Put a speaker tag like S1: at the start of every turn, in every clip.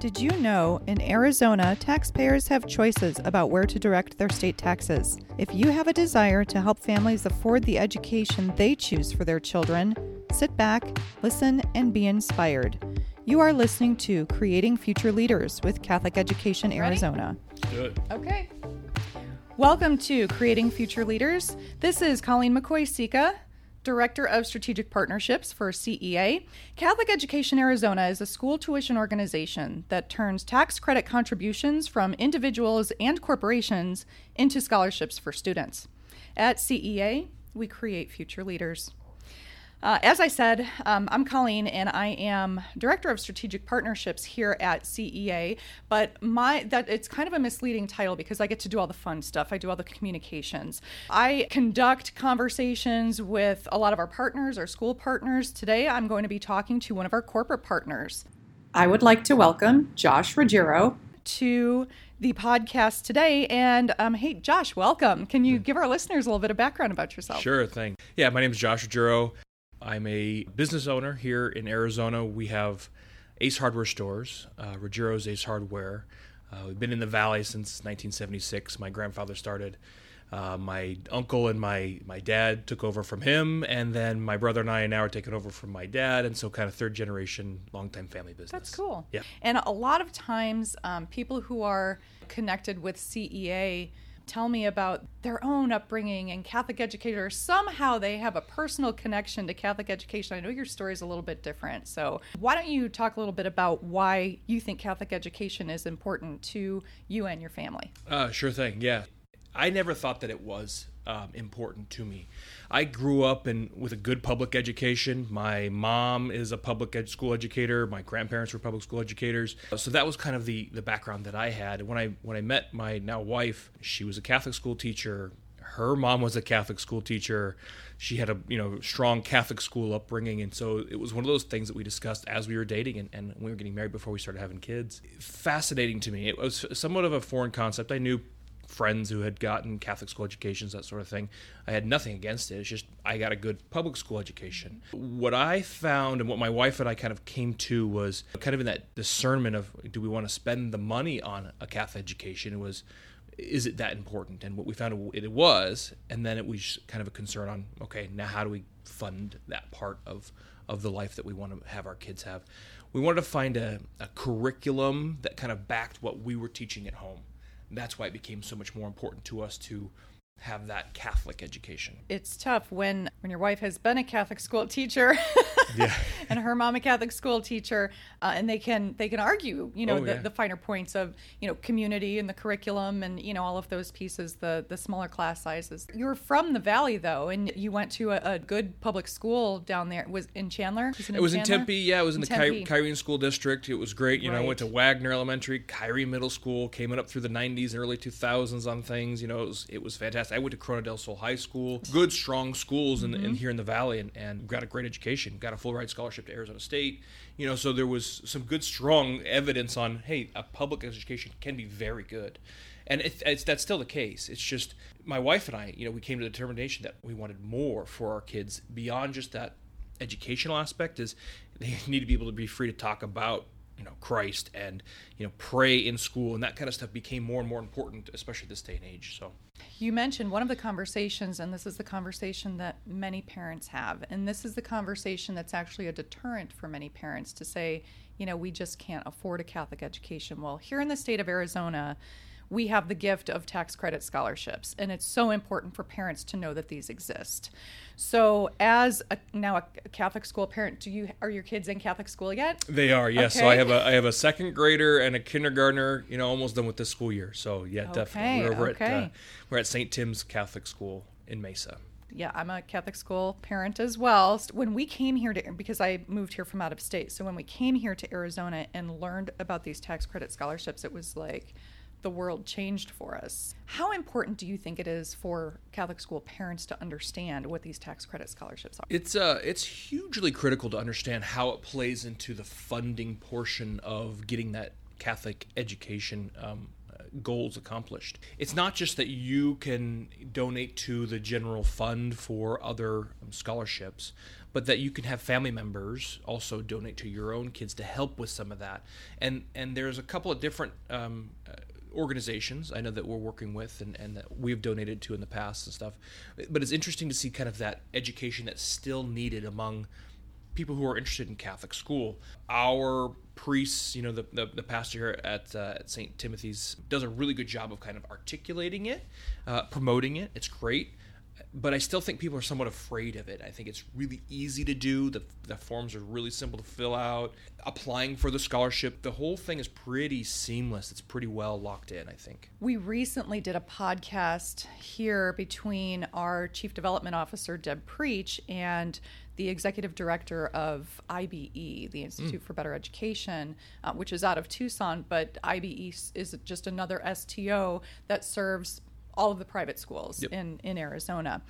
S1: Did you know in Arizona, taxpayers have choices about where to direct their state taxes? If you have a desire to help families afford the education they choose for their children, sit back, listen, and be inspired. You are listening to Creating Future Leaders with Catholic Education
S2: Ready?
S1: Arizona.
S2: Good.
S1: Okay. Welcome to Creating Future Leaders. This is Colleen McCoy Sika, Director of Strategic Partnerships for CEA. Catholic Education Arizona is a school tuition organization that turns tax credit contributions from individuals and corporations into scholarships for students. At CEA, we create future leaders. Uh, as I said, um, I'm Colleen, and I am director of strategic partnerships here at CEA. But my that it's kind of a misleading title because I get to do all the fun stuff. I do all the communications. I conduct conversations with a lot of our partners, our school partners. Today, I'm going to be talking to one of our corporate partners. I would like to welcome Josh Ruggiero to the podcast today. And um, hey, Josh, welcome. Can you give our listeners a little bit of background about yourself?
S2: Sure thing. Yeah, my name is Josh Ruggiero. I'm a business owner here in Arizona. We have Ace Hardware stores, uh, Ruggiero's Ace Hardware. Uh, we've been in the valley since 1976. My grandfather started. Uh, my uncle and my my dad took over from him, and then my brother and I now are taking over from my dad, and so kind of third generation, longtime family business.
S1: That's cool.
S2: Yeah.
S1: And a lot of times, um, people who are connected with CEA tell me about their own upbringing and Catholic education, or Somehow they have a personal connection to Catholic education. I know your story is a little bit different. So, why don't you talk a little bit about why you think Catholic education is important to you and your family?
S2: Uh, sure thing. Yeah, I never thought that it was um, important to me. I grew up in with a good public education. My mom is a public ed- school educator. My grandparents were public school educators. So that was kind of the the background that I had. When I when I met my now wife, she was a Catholic school teacher. Her mom was a Catholic school teacher. She had a you know strong Catholic school upbringing, and so it was one of those things that we discussed as we were dating and, and we were getting married before we started having kids. Fascinating to me. It was somewhat of a foreign concept. I knew friends who had gotten Catholic school educations, that sort of thing. I had nothing against it. It's just I got a good public school education. What I found and what my wife and I kind of came to was kind of in that discernment of do we want to spend the money on a Catholic education? Was is it that important? And what we found it was, and then it was kind of a concern on okay, now how do we fund that part of of the life that we want to have our kids have? We wanted to find a, a curriculum that kind of backed what we were teaching at home. And that's why it became so much more important to us to have that Catholic education.
S1: It's tough when when your wife has been a Catholic school teacher,
S2: Yeah.
S1: and her mom a Catholic school teacher, uh, and they can they can argue, you know,
S2: Oh,
S1: the,
S2: yeah.
S1: the finer points of you know community and the curriculum and you know all of those pieces, the the smaller class sizes. You're from the Valley though, and you went to a, a good public school down there. Was in Chandler? Was
S2: It was in Tempe, yeah. It was in,
S1: In
S2: the Ky- Kyrene School District. It was great. You know, I went to Waggoner Elementary, Kyrene Middle School, came up through the 90s and early 2000s on things. You know, it was, it was fantastic. I went to Corona del Sol High School. Good, strong schools in,
S1: Mm-hmm.
S2: in here in the Valley and, and got a great education. Got a full ride scholarship to Arizona State. You know, so there was some good, strong evidence on, hey, a public education can be very good. And it, it's, that's still the case. It's just my wife and I, you know, we came to the determination that we wanted more for our kids beyond just that educational aspect is they need to be able to be free to talk about you know Christ and you know pray in school and that kind of stuff became more and more important especially this day and age so
S1: You mentioned one of the conversations, and this is the conversation that many parents have. And this is the conversation that's actually a deterrent for many parents to say, you know, we just can't afford a Catholic education. Well, here in the state of Arizona, we have the gift of tax credit scholarships, and it's so important for parents to know that these exist. So, as a, now a Catholic school parent, do you are your kids in Catholic school yet?
S2: they are yes so I have a I have a second grader and a kindergartner you know almost done with this school year so yeah definitely we're over at uh,
S1: okay.
S2: we're at St Tim's Catholic School in Mesa
S1: yeah, I'm a Catholic school parent as well. When we came here to, because I moved here from out of state, so when we came here to Arizona and learned about these tax credit scholarships, it was like the world changed for us. How important do you think it is for Catholic school parents to understand what these tax credit scholarships are?
S2: It's uh, it's hugely critical to understand how it plays into the funding portion of getting that Catholic education um, uh, goals accomplished. It's not just that you can donate to the general fund for other um, scholarships, but that you can have family members also donate to your own kids to help with some of that. And and there's a couple of different um, uh, organizations I know that we're working with and, and that we've donated to in the past and stuff. But it's interesting to see kind of that education that's still needed among people who are interested in Catholic school. Our priests, you know, the, the, the pastor here at, uh, at St. Timothy's does a really good job of kind of articulating it, uh, promoting it. It's great but I still think people are somewhat afraid of it. I think it's really easy to do. The, the forms are really simple to fill out. Applying for the scholarship, the whole thing is pretty seamless. It's pretty well locked in, I think.
S1: We recently did a podcast here between our Chief Development Officer, Deb Preach, and the executive director of IBE, the Institute mm. for Better Education, uh, which is out of Tucson, but IBE is just another STO that serves all of the private schools yep. in, in Arizona.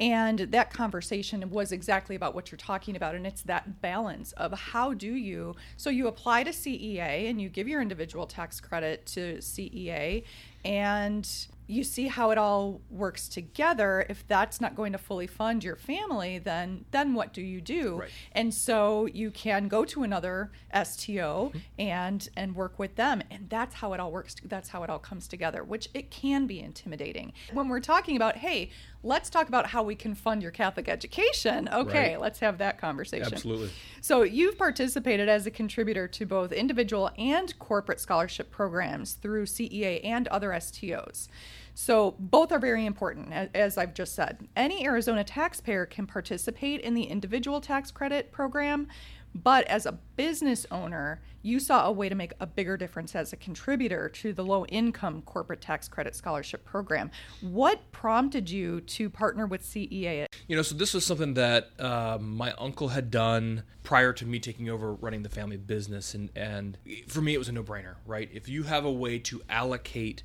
S1: And that conversation was exactly about what you're talking about. And it's that balance of how do you, so you apply to CEA and you give your individual tax credit to CEA and you see how it all works together if that's not going to fully fund your family then then what do you do right. and so you can go to another sto mm-hmm. and and work with them and that's how it all works that's how it all comes together which it can be intimidating when we're talking about hey let's talk about how we can fund your catholic education okay right. let's have that conversation
S2: absolutely
S1: so you've participated as a contributor to both individual and corporate scholarship programs through cea and other stos so both are very important, as I've just said. Any Arizona taxpayer can participate in the individual tax credit program, but as a business owner, you saw a way to make a bigger difference as a contributor to the low income corporate tax credit scholarship program. What prompted you to partner with CEA?
S2: You know, so this was something that uh, my uncle had done prior to me taking over running the family business. And, and for me, it was a no brainer, right? If you have a way to allocate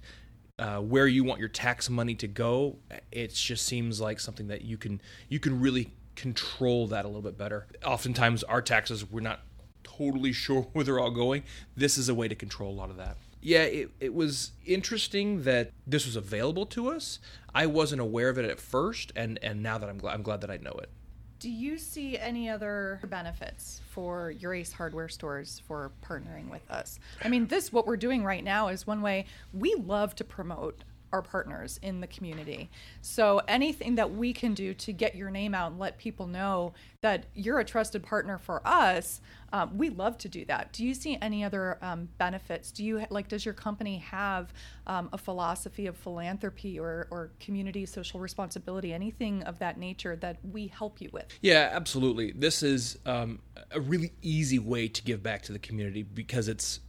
S2: uh, where you want your tax money to go, it just seems like something that you can you can really control that a little bit better. Oftentimes, our taxes we're not totally sure where they're all going. This is a way to control a lot of that. Yeah, it, it was interesting that this was available to us. I wasn't aware of it at first, and, and now that I'm glad I'm glad that I know it.
S1: Do you see any other benefits for your Ace hardware stores for partnering with us? I mean, this, what we're doing right now, is one way we love to promote our partners in the community. So anything that we can do to get your name out and let people know that you're a trusted partner for us, um, we love to do that. Do you see any other um, benefits? Do you like? Does your company have um, a philosophy of philanthropy or, or community social responsibility? Anything of that nature that we help you with?
S2: Yeah, absolutely. This is um, a really easy way to give back to the community because it's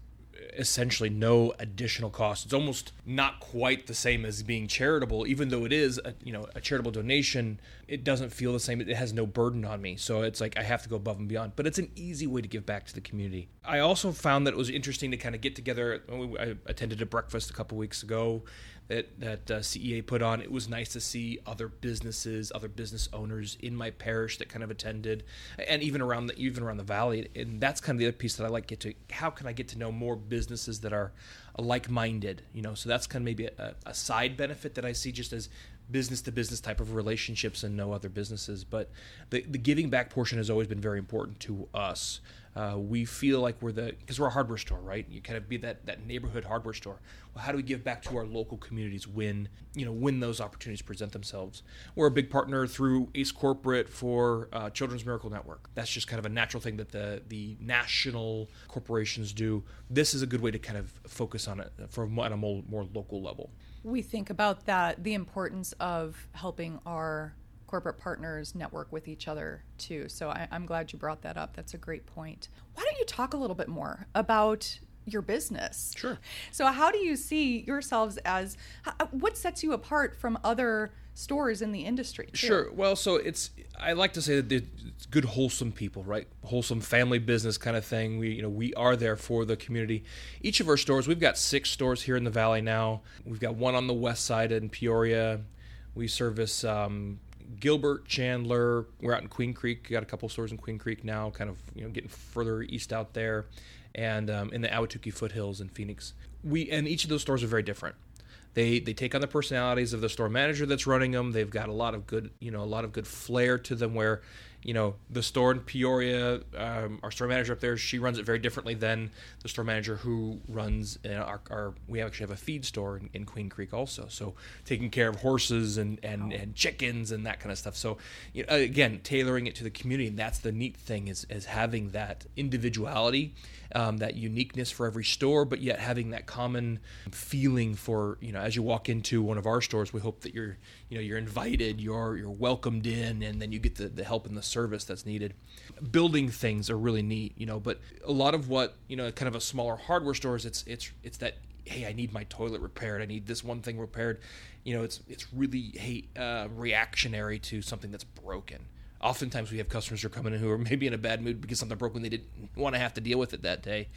S2: essentially no additional cost. It's almost not quite the same as being charitable, even though it is a, you know a charitable donation. It doesn't feel the same. It has no burden on me, so it's like I have to go above and beyond. But it's an easy way to give back to the community. I also found that it was interesting to kind of get together. I attended a breakfast a couple weeks ago that that uh, CEA put on. It was nice to see other businesses, other business owners in my parish that kind of attended, and even around the even around the valley. And that's kind of the other piece that I like get to. How can I get to know more businesses that are like-minded? You know, so that's kind of maybe a, a side benefit that I see just as business to business type of relationships and no other businesses. But the, the giving back portion has always been very important to us. Uh, we feel like we're the because we're a hardware store, right? You kind of be that that neighborhood hardware store. Well, how do we give back to our local communities when you know when those opportunities present themselves? We're a big partner through Ace Corporate for uh, Children's Miracle Network. That's just kind of a natural thing that the the national corporations do. This is a good way to kind of focus on it for at a more, more local level
S1: we think about that the importance of helping our corporate partners network with each other too. So I, am glad you brought that up. That's a great point. Why don't you talk a little bit more about your business?
S2: Sure.
S1: So how do you see yourselves as what sets you apart from other stores in the industry? Too?
S2: Sure. Well, so it's I like to say that it's good wholesome people, right? Wholesome family business kind of thing. We you know we are there for the community. Each of our stores, we've got six stores here in the valley now. We've got one on the west side in Peoria. We service um, Gilbert, Chandler. We're out in Queen Creek. Got a couple stores in Queen Creek now, kind of you know getting further east out there, and um, in the Ahwatukee foothills in Phoenix. We and each of those stores are very different. They they take on the personalities of the store manager that's running them. They've got a lot of good you know a lot of good flair to them where you know the store in Peoria, um, our store manager up there, she runs it very differently than the store manager who runs uh, our, our we actually have a feed store in, in, Queen Creek also. So taking care of horses and and, and chickens and that kind of stuff. So you know, again, tailoring it to the community, and that's the neat thing is is having that individuality um, that uniqueness for every store, but yet having that common feeling for you know as you walk into one of our stores, we hope that you're you know you're invited, you're you're welcomed in, and then you get the, the help and the service that's needed. Building things are really neat, you know, but a lot of what you know, kind of a smaller hardware stores, it's it's it's that hey, I need my toilet repaired, I need this one thing repaired. You know, it's it's really hey uh, reactionary to something that's broken oftentimes we have customers who are coming in who are maybe in a bad mood because something broke when they didn't want to have to deal with it that day.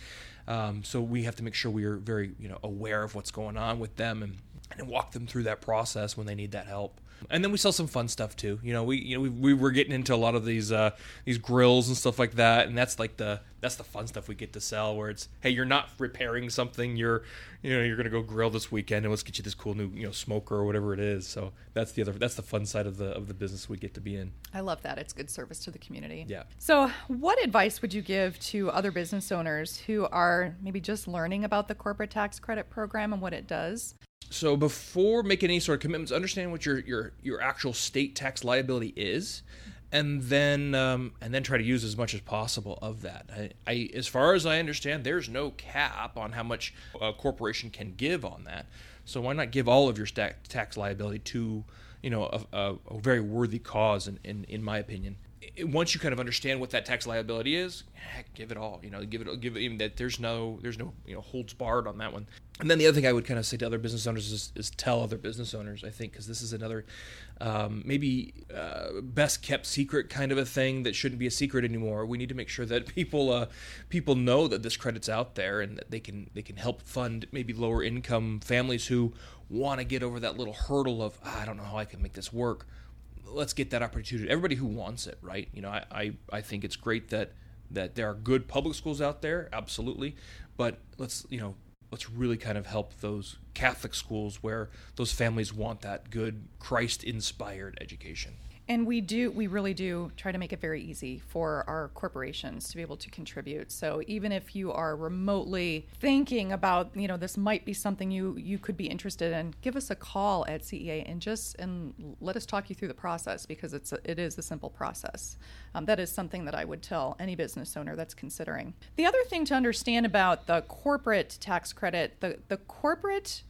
S2: Um, so we have to make sure we are very you know aware of what's going on with them and, and walk them through that process when they need that help. And then we sell some fun stuff too. You know, we you know we, we were getting into a lot of these uh, these grills and stuff like that, and that's like the that's the fun stuff we get to sell. Where it's hey, you're not repairing something, you're you know you're gonna go grill this weekend, and let's get you this cool new you know smoker or whatever it is. So that's the other that's the fun side of the of the business we get to be in.
S1: I love that. It's good service to the community.
S2: Yeah.
S1: So, what advice would you give to other business owners who are maybe just learning about the corporate tax credit program and what it does?
S2: So before making any sort of commitments, understand what your your your actual state tax liability is, and then um, and then try to use as much as possible of that. I, I, as far as I understand, there's no cap on how much a corporation can give on that. So why not give all of your tax liability to you know a, a, a very worthy cause, in, in in my opinion once you kind of understand what that tax liability is, heck, give it all. You know, give it, give it, even that there's no, there's no, you know, holds barred on that one. And then the other thing I would kind of say to other business owners is, is tell other business owners. I think because this is another, um, maybe uh, best kept secret kind of a thing that shouldn't be a secret anymore. We need to make sure that people, uh, people know that this credit's out there and that they can, they can help fund maybe lower income families who want to get over that little hurdle of ah, I don't know how I can make this work let's get that opportunity. Everybody who wants it, right? You know, I, I, I think it's great that that there are good public schools out there, absolutely. But let's you know let's really kind of help those Catholic schools where those families want that good Christ inspired education
S1: and we do we really do try to make it very easy for our corporations to be able to contribute. So even if you are remotely thinking about you know this might be something you you could be interested in give us a call at cea and just and let us talk you through the process because it's a, it is a simple process. Um, that is something that i would tell any business owner that's considering. The other thing to understand about the corporate tax credit the the corporate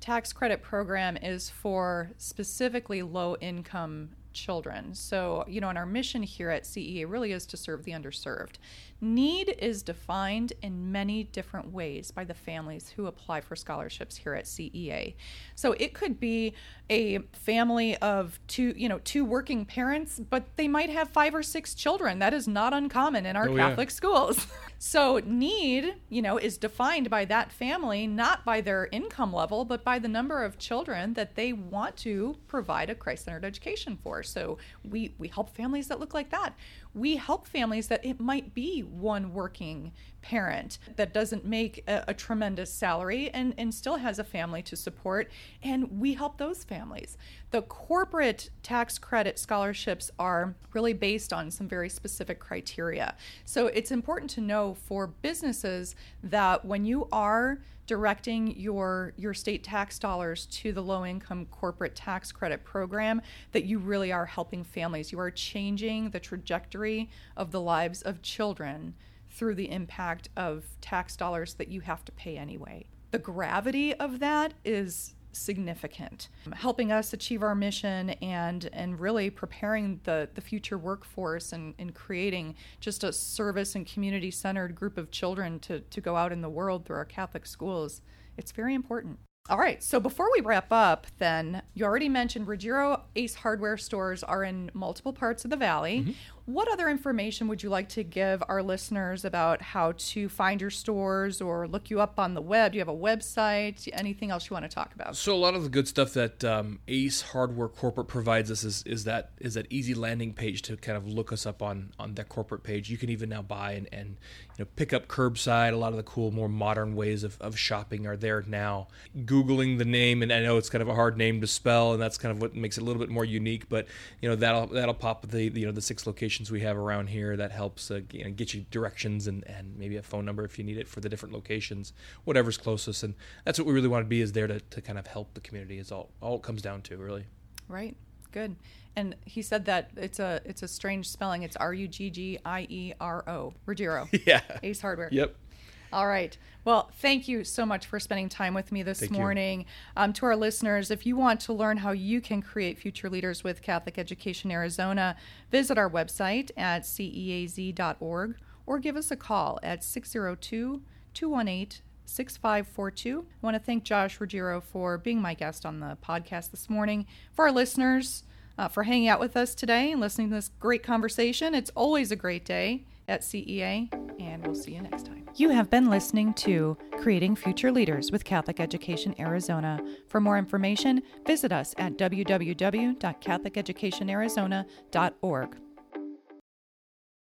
S1: tax credit program is for specifically low income children. So, you know, and our mission here at CEA really is to serve the underserved. Need is defined in many different ways by the families who apply for scholarships here at CEA. So it could be a family of two, you know, two working parents, but they might have five or six children. That is not uncommon in our oh, Catholic yeah. schools. so need, you know, is defined by that family, not by their income level, but by the number of children that they want to provide a Christ-centered education for. So we we help families that look like that we help families that it might be one working parent that doesn't make a, a, tremendous salary and, and still has a family to support. And we help those families. The corporate tax credit scholarships are really based on some very specific criteria. So it's important to know for businesses that when you are directing your your state tax dollars to the low income corporate tax credit program that you really are helping families. You are changing the trajectory of the lives of children through the impact of tax dollars that you have to pay anyway. The gravity of that is significant helping us achieve our mission and and really preparing the the future workforce and, and creating just a service and community centered group of children to to go out in the world through our catholic schools it's very important all right. So before we wrap up, then you already mentioned Ruggiero Ace hardware stores are in multiple parts of the valley. Mm-hmm. What other information would you like to give our listeners about how to find your stores or look you up on the web? Do you have a website? Anything else you want to talk about?
S2: So a lot of the good stuff that um, Ace Hardware Corporate provides us is, is that is that easy landing page to kind of look us up on on that corporate page. You can even now buy and, and you know pick up curbside. A lot of the cool, more modern ways of, of shopping are there now. Googling the name, and I know it's kind of a hard name to spell, and that's kind of what makes it a little bit more unique. But you know that'll that'll pop the you know the six locations we have around here that helps uh, you know, get you directions and, and maybe a phone number if you need it for the different locations, whatever's closest. And that's what we really want to be is there to, to kind of help the community is all, all it comes down to really.
S1: Right. Good. And he said that it's a it's a strange spelling. It's R U G G I E R O. Ruggiero.
S2: Yeah.
S1: Ace Hardware.
S2: Yep.
S1: All right. Well, thank you so much for spending time with me this
S2: Thank
S1: morning. Um, to our listeners, if you want to learn how you can create future leaders with Catholic Education Arizona, visit our website at ceaz.org or give us a call at 602 218 6542. I want to thank Josh Ruggiero for being my guest on the podcast this morning. For our listeners, uh, for hanging out with us today and listening to this great conversation. It's always a great day at CEA, and we'll see you next time. You have been listening to Creating Future Leaders with Catholic Education Arizona. For more information, visit us at www.catholiceducationarizona.org.